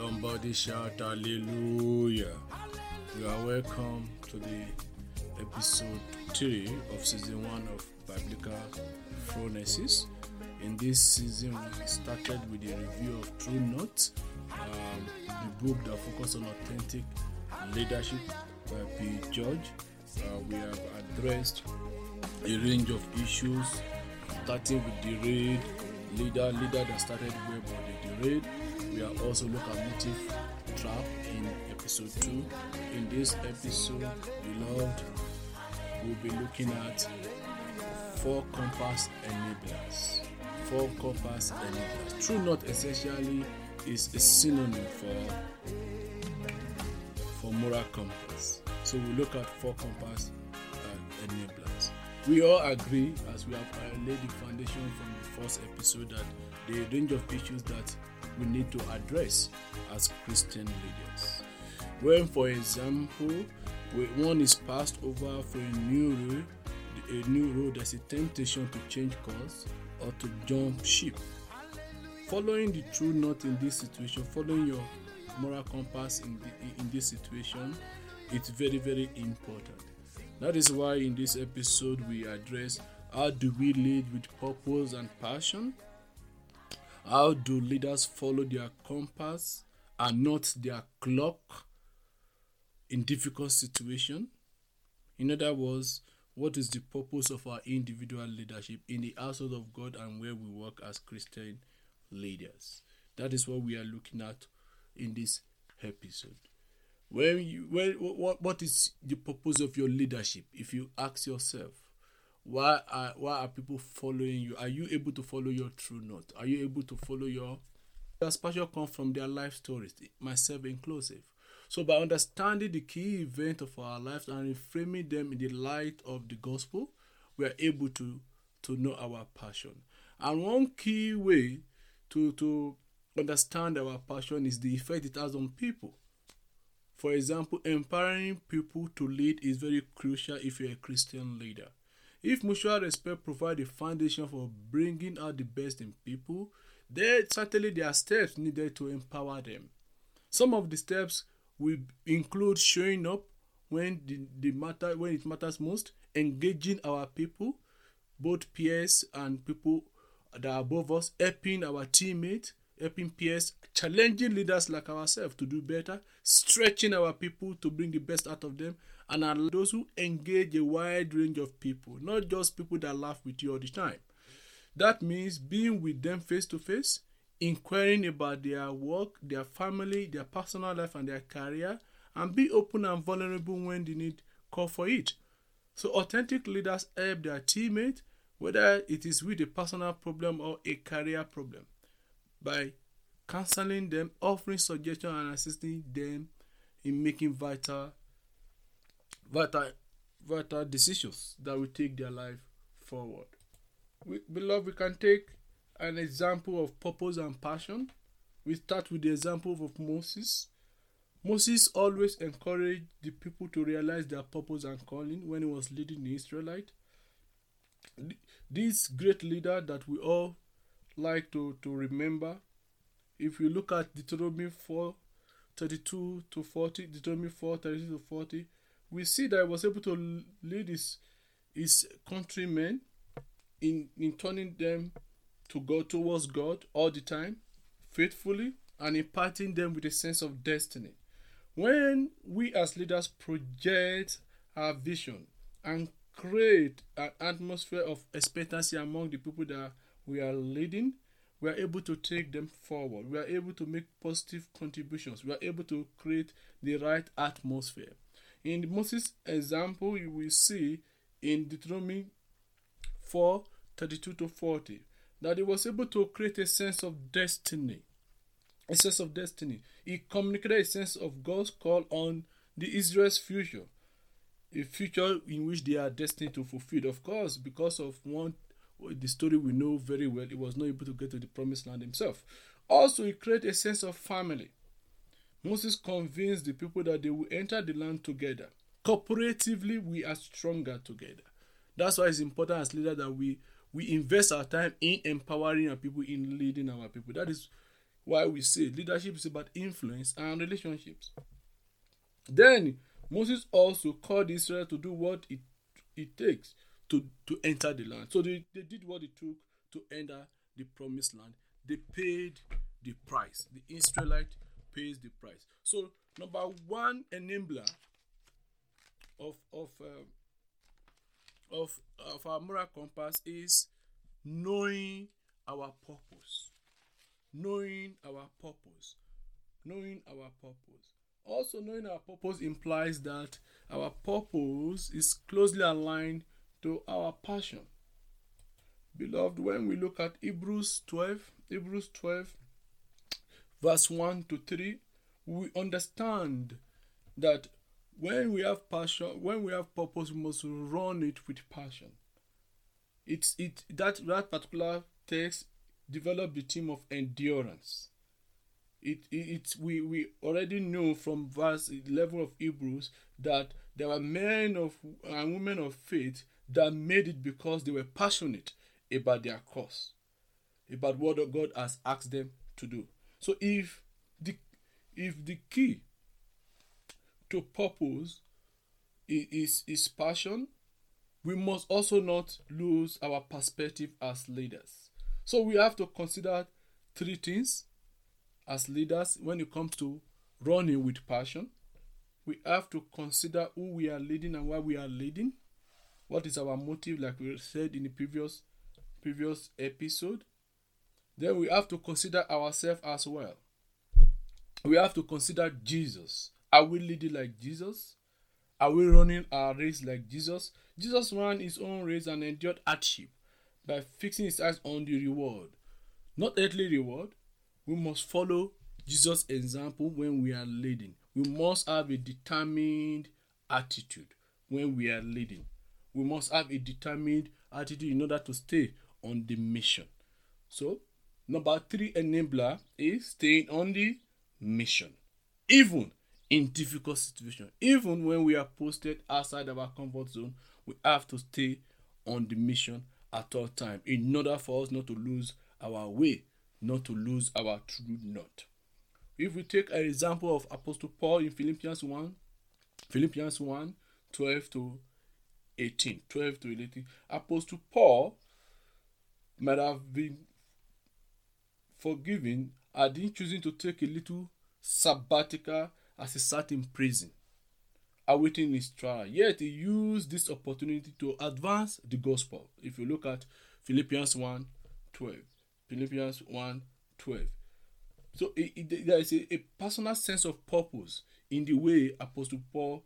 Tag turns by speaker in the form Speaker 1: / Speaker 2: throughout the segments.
Speaker 1: Somebody shout hallelujah. You are welcome to the episode 3 of season 1 of Biblical Phronesis. In this season, we started with a review of True North, um, the book that focuses on authentic leadership by P. George. Uh, we have addressed a range of issues, starting with the raid leader, leader that started well but the raid. We are also at trap in episode 2. In this episode, beloved, we'll be looking at four compass enablers. Four compass enablers. True North essentially is a synonym for for moral compass. So we look at four compass uh, enablers. We all agree, as we have laid the foundation from the first episode, that the range of issues that we need to address as Christian leaders. When, for example, one is passed over for a new road, a new road, there's a temptation to change course or to jump ship. Following the true north in this situation, following your moral compass in, the, in this situation, it's very, very important. That is why in this episode we address how do we lead with purpose and passion? How do leaders follow their compass and not their clock in difficult situation? In other words, what is the purpose of our individual leadership in the household of God and where we work as Christian leaders? That is what we are looking at in this episode. When you, when, what, what is the purpose of your leadership? If you ask yourself, why are why are people following you? Are you able to follow your true north? Are you able to follow your their passion come from their life stories, myself inclusive. So by understanding the key event of our lives and reframing them in the light of the gospel, we are able to to know our passion. And one key way to to understand our passion is the effect it has on people. For example, empowering people to lead is very crucial if you're a Christian leader. If mutual respect provides a foundation for bringing out the best in people, then certainly there are steps needed to empower them. Some of the steps will include showing up when the, the matter when it matters most, engaging our people, both peers and people that are above us, helping our teammates, helping peers, challenging leaders like ourselves to do better, stretching our people to bring the best out of them, and allow those who engage a wide range of people, not just people that laugh with you all the time. That means being with them face to face, inquiring about their work, their family, their personal life, and their career, and be open and vulnerable when they need call for it. So, authentic leaders help their teammates, whether it is with a personal problem or a career problem, by counseling them, offering suggestions, and assisting them in making vital, vital, vital decisions that will take their life forward. We, beloved, we can take an example of purpose and passion. We start with the example of Moses. Moses always encouraged the people to realize their purpose and calling when he was leading the Israelite. This great leader that we all like to, to remember, if you look at Deuteronomy 4 32 to 40, Deuteronomy 4 32 to 40, we see that he was able to lead his, his countrymen in, in turning them to go towards God all the time, faithfully, and imparting them with a sense of destiny. When we as leaders project our vision and create an atmosphere of expectancy among the people that we are leading, we are able to take them forward. We are able to make positive contributions. We are able to create the right atmosphere. In Moses' example, you will see in Deuteronomy 4 32 to 40 that he was able to create a sense of destiny. A sense of destiny. He communicated a sense of God's call on the Israel's future. A future in which they are destined to fulfill. Of course, because of one the story we know very well, he was not able to get to the promised land himself. Also, he created a sense of family. Moses convinced the people that they will enter the land together. Cooperatively, we are stronger together. That's why it's important as leaders that we we invest our time in empowering our people, in leading our people. That is why we say leadership is about influence and relationships. Then Moses also called Israel to do what it, it takes to, to enter the land. So they, they did what it took to enter the promised land. They paid the price. The Israelite pays the price. So number one enabler of of uh, of of our moral compass is knowing our purpose. Knowing our purpose. Knowing our purpose. Also knowing our purpose implies that our purpose is closely aligned to our passion. Beloved when we look at hebrews 12 hebrews 12 verse 1 to 3 we understand that when we have passion when we have purpose we must run it with passion. It's it that that particular text develop the theme of endurance. It, it, we we already know from verse level of hebrews that there were men of and women of faith that made it because they were passionate about their cause about what god has asked them to do so if the if the key to purpose is, is passion, we must also not lose our perspective as leaders. So we have to consider three things as leaders when it comes to running with passion. We have to consider who we are leading and why we are leading. What is our motive, like we said in the previous previous episode. Then we have to consider ourselves as well. We have to consider Jesus are we leading like Jesus? Are we running our race like Jesus? Jesus ran his own race and endured hardship by fixing his eyes on the reward. Not earthly reward. We must follow Jesus' example when we are leading. We must have a determined attitude when we are leading. We must have a determined attitude in order to stay on the mission. So, number three enabler is staying on the mission. Even in difficult situations. Even when we are posted outside of our comfort zone, we have to stay on the mission at all time in order for us not to lose our way, not to lose our true north. If we take an example of Apostle Paul in Philippians 1, Philippians 1, 12 to 18, 12 to 18, Apostle Paul might have been forgiven had he choosing to take a little sabbatical as he sat in prison, awaiting his trial. Yet he used this opportunity to advance the gospel. If you look at Philippians 1 12, Philippians 1 12. So it, it, there is a, a personal sense of purpose in the way Apostle Paul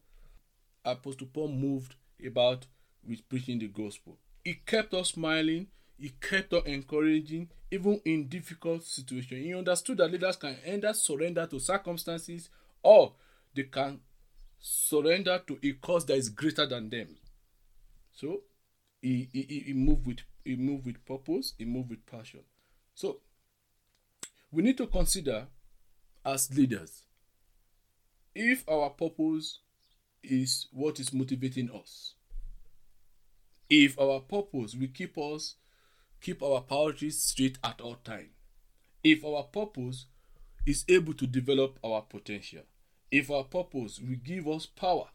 Speaker 1: Apostle Paul moved about with preaching the gospel. He kept us smiling, he kept on encouraging, even in difficult situations. He understood that leaders can either surrender to circumstances or they can surrender to a cause that is greater than them. So he, he, he moved with he moved with purpose, he moved with passion. So we need to consider as leaders if our purpose is what is motivating us. If our purpose will keep us keep our priorities straight at all time. If our purpose is able to develop our potential if our purpose will give us power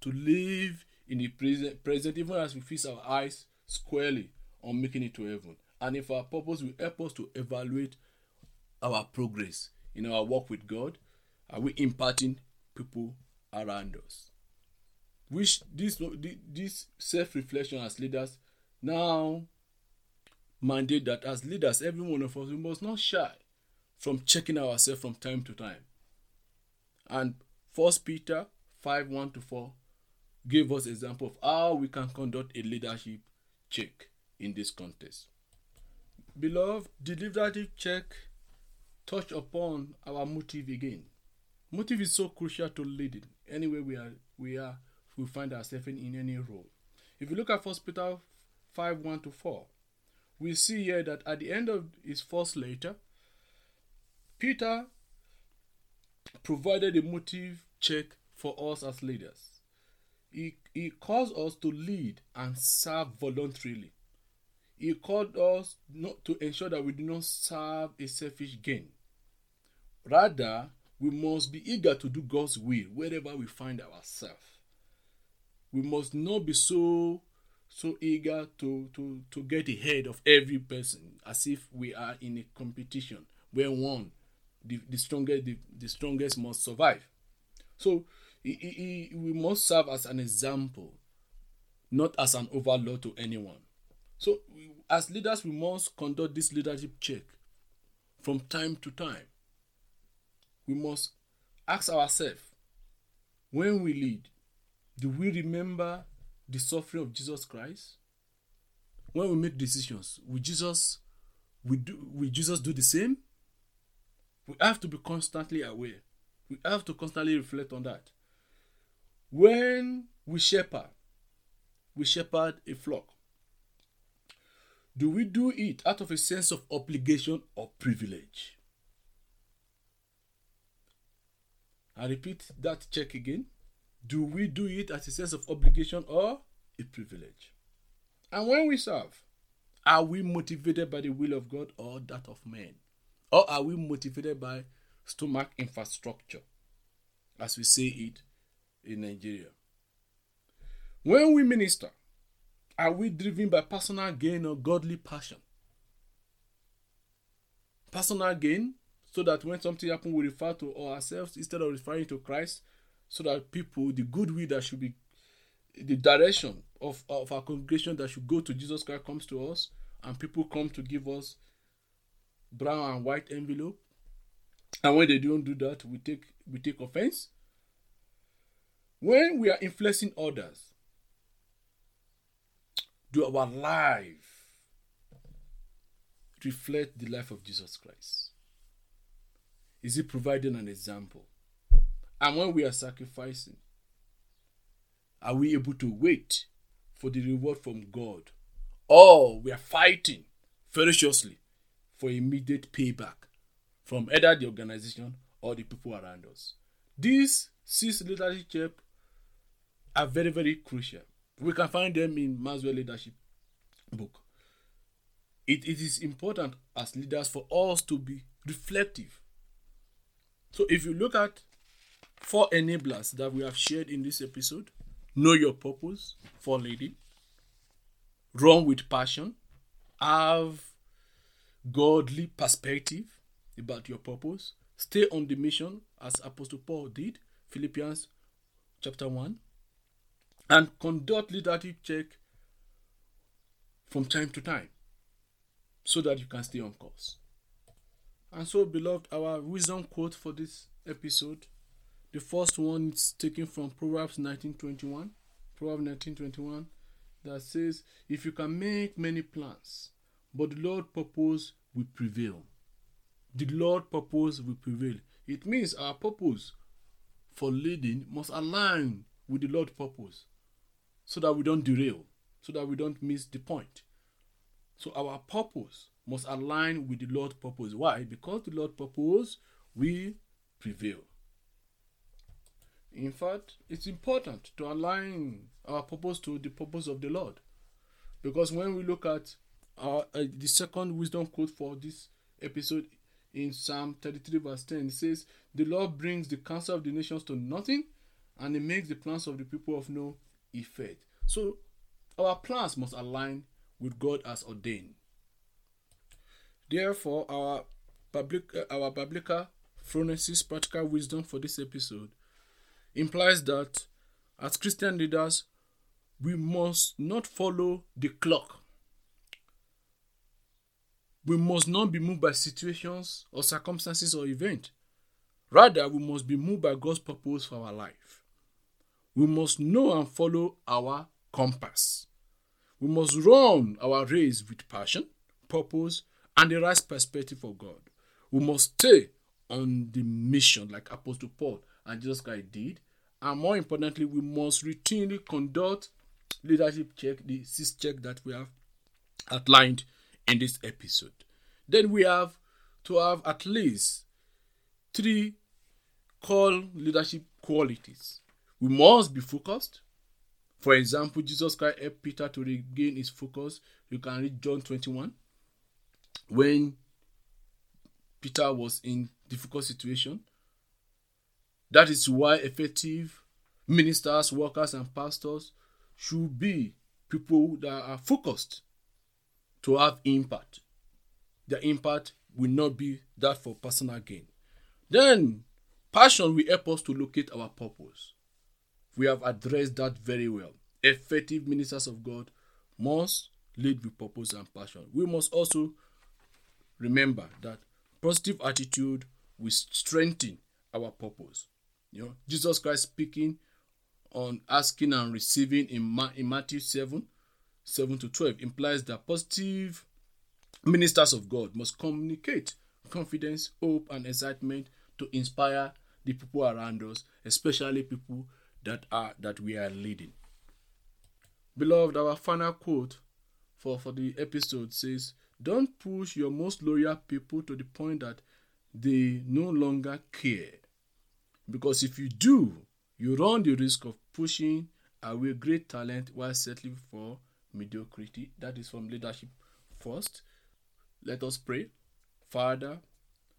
Speaker 1: to live in the present, present even as we fix our eyes squarely on making it to heaven. And if our purpose will help us to evaluate our progress in our work with God, are we imparting people around us? Which this this self-reflection as leaders now mandate that as leaders, every one of us we must not shy from checking ourselves from time to time and First Peter 5 1 to 4 gave us example of how we can conduct a leadership check in this context. Beloved, the leadership check touch upon our motive again. Motive is so crucial to leading. Anyway, we are we are we find ourselves in, in any role. If you look at First Peter 5 1 to 4, we see here that at the end of his first letter, Peter provided a motive check for us as leaders. He, he calls us to lead and serve voluntarily. He called us not to ensure that we do not serve a selfish gain. Rather, we must be eager to do God's will wherever we find ourselves. We must not be so so eager to, to, to get ahead of every person as if we are in a competition where one the, the strongest the, the strongest must survive. So he, he, we must serve as an example, not as an overlord to anyone. So as leaders, we must conduct this leadership check from time to time. We must ask ourselves when we lead, do we remember the suffering of Jesus Christ? When we make decisions, will Jesus will do will Jesus do the same? We have to be constantly aware. We have to constantly reflect on that. When we shepherd, we shepherd a flock. Do we do it out of a sense of obligation or privilege? I repeat that check again. Do we do it as a sense of obligation or a privilege? And when we serve, are we motivated by the will of God or that of men? Or are we motivated by stomach infrastructure, as we say it in Nigeria? When we minister, are we driven by personal gain or godly passion? Personal gain, so that when something happens, we refer to ourselves instead of referring to Christ, so that people, the goodwill that should be, the direction of, of our congregation that should go to Jesus Christ comes to us, and people come to give us brown and white envelope. And when they don't do that, we take we take offense. When we are influencing others, do our life reflect the life of Jesus Christ? Is it providing an example? And when we are sacrificing, are we able to wait for the reward from God? Or we are fighting ferociously for immediate payback from either the organization or the people around us? These six leadership are very, very crucial. We can find them in Maxwell Leadership book. It, it is important as leaders for us to be reflective. So if you look at four enablers that we have shared in this episode, know your purpose for leading, run with passion, have godly perspective about your purpose, stay on the mission as Apostle Paul did, Philippians chapter 1, and conduct leadership check from time to time so that you can stay on course. And so, beloved, our wisdom quote for this episode, the first one is taken from Proverbs 19:21. Proverbs 19:21 that says, "If you can make many plans, but the Lord purpose will prevail." The Lord purpose will prevail. It means our purpose for leading must align with the Lord purpose so that we don't derail, so that we don't miss the point. So our purpose must align with the Lord's purpose. Why? Because the Lord's purpose will prevail. In fact, it's important to align our purpose to the purpose of the Lord. Because when we look at our, uh, the second wisdom quote for this episode in Psalm 33, verse 10, it says, The Lord brings the counsel of the nations to nothing, and he makes the plans of the people of no effect. So our plans must align with God as ordained. Therefore, our public uh, our biblical phronesis practical wisdom for this episode implies that as Christian leaders, we must not follow the clock. We must not be moved by situations or circumstances or events. Rather, we must be moved by God's purpose for our life. We must know and follow our compass. We must run our race with passion, purpose, and the right perspective of God. We must stay on the mission like Apostle Paul and Jesus Christ did. And more importantly, we must routinely conduct leadership check, the six check that we have outlined in this episode. Then we have to have at least three core leadership qualities. We must be focused. For example, Jesus Christ helped Peter to regain his focus. You can read John 21. When Peter was in difficult situation. That is why effective ministers, workers, and pastors should be people that are focused to have impact. The impact will not be that for personal gain. Then, passion will help us to locate our purpose. We have addressed that very well. Effective ministers of God must lead with purpose and passion. We must also remember that positive attitude will strengthen our purpose. You know, Jesus Christ speaking on asking and receiving in, Ma- in Matthew 7 7 to 12 implies that positive ministers of God must communicate confidence, hope, and excitement to inspire the people around us, especially people that are that we are leading. Beloved, our final quote for, for the episode says, Don't push your most loyal people to the point that they no longer care. Because if you do, you run the risk of pushing away great talent while settling for mediocrity. That is from leadership first. Let us pray. Father,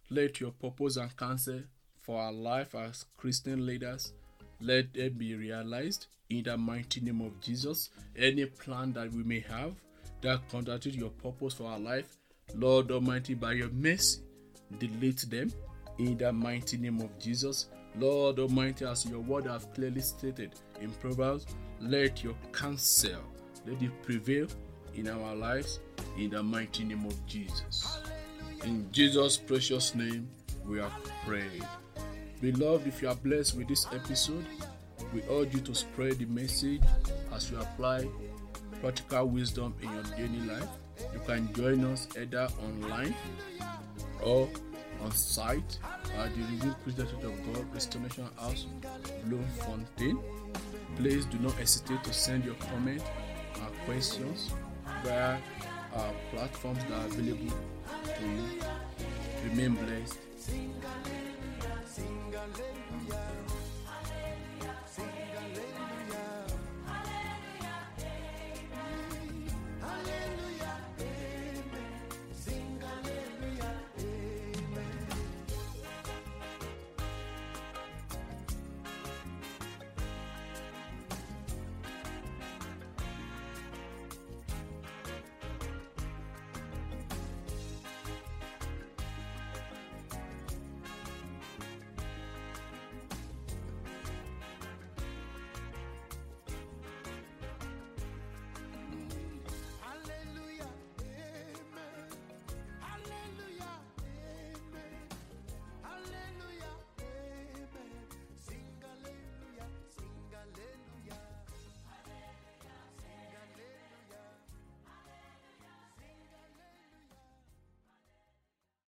Speaker 1: let your purpose and counsel for our life as Christian leaders let them be realized in the mighty name of Jesus. Any plan that we may have that contradicts your purpose for our life, Lord Almighty, by your mercy, delete them in the mighty name of Jesus. Lord Almighty, as your word has clearly stated in Proverbs, let your counsel let it prevail in our lives in the mighty name of Jesus. In Jesus' precious name, we are prayed. Beloved, if you are blessed with this episode, we urge you to spread the message as you apply practical wisdom in your daily life. You can join us either online or on site at the Redeemed Christian of God Restoration House, Bloemfontein. Please do not hesitate to send your comment and questions via our platforms that are available to you. Remain blessed.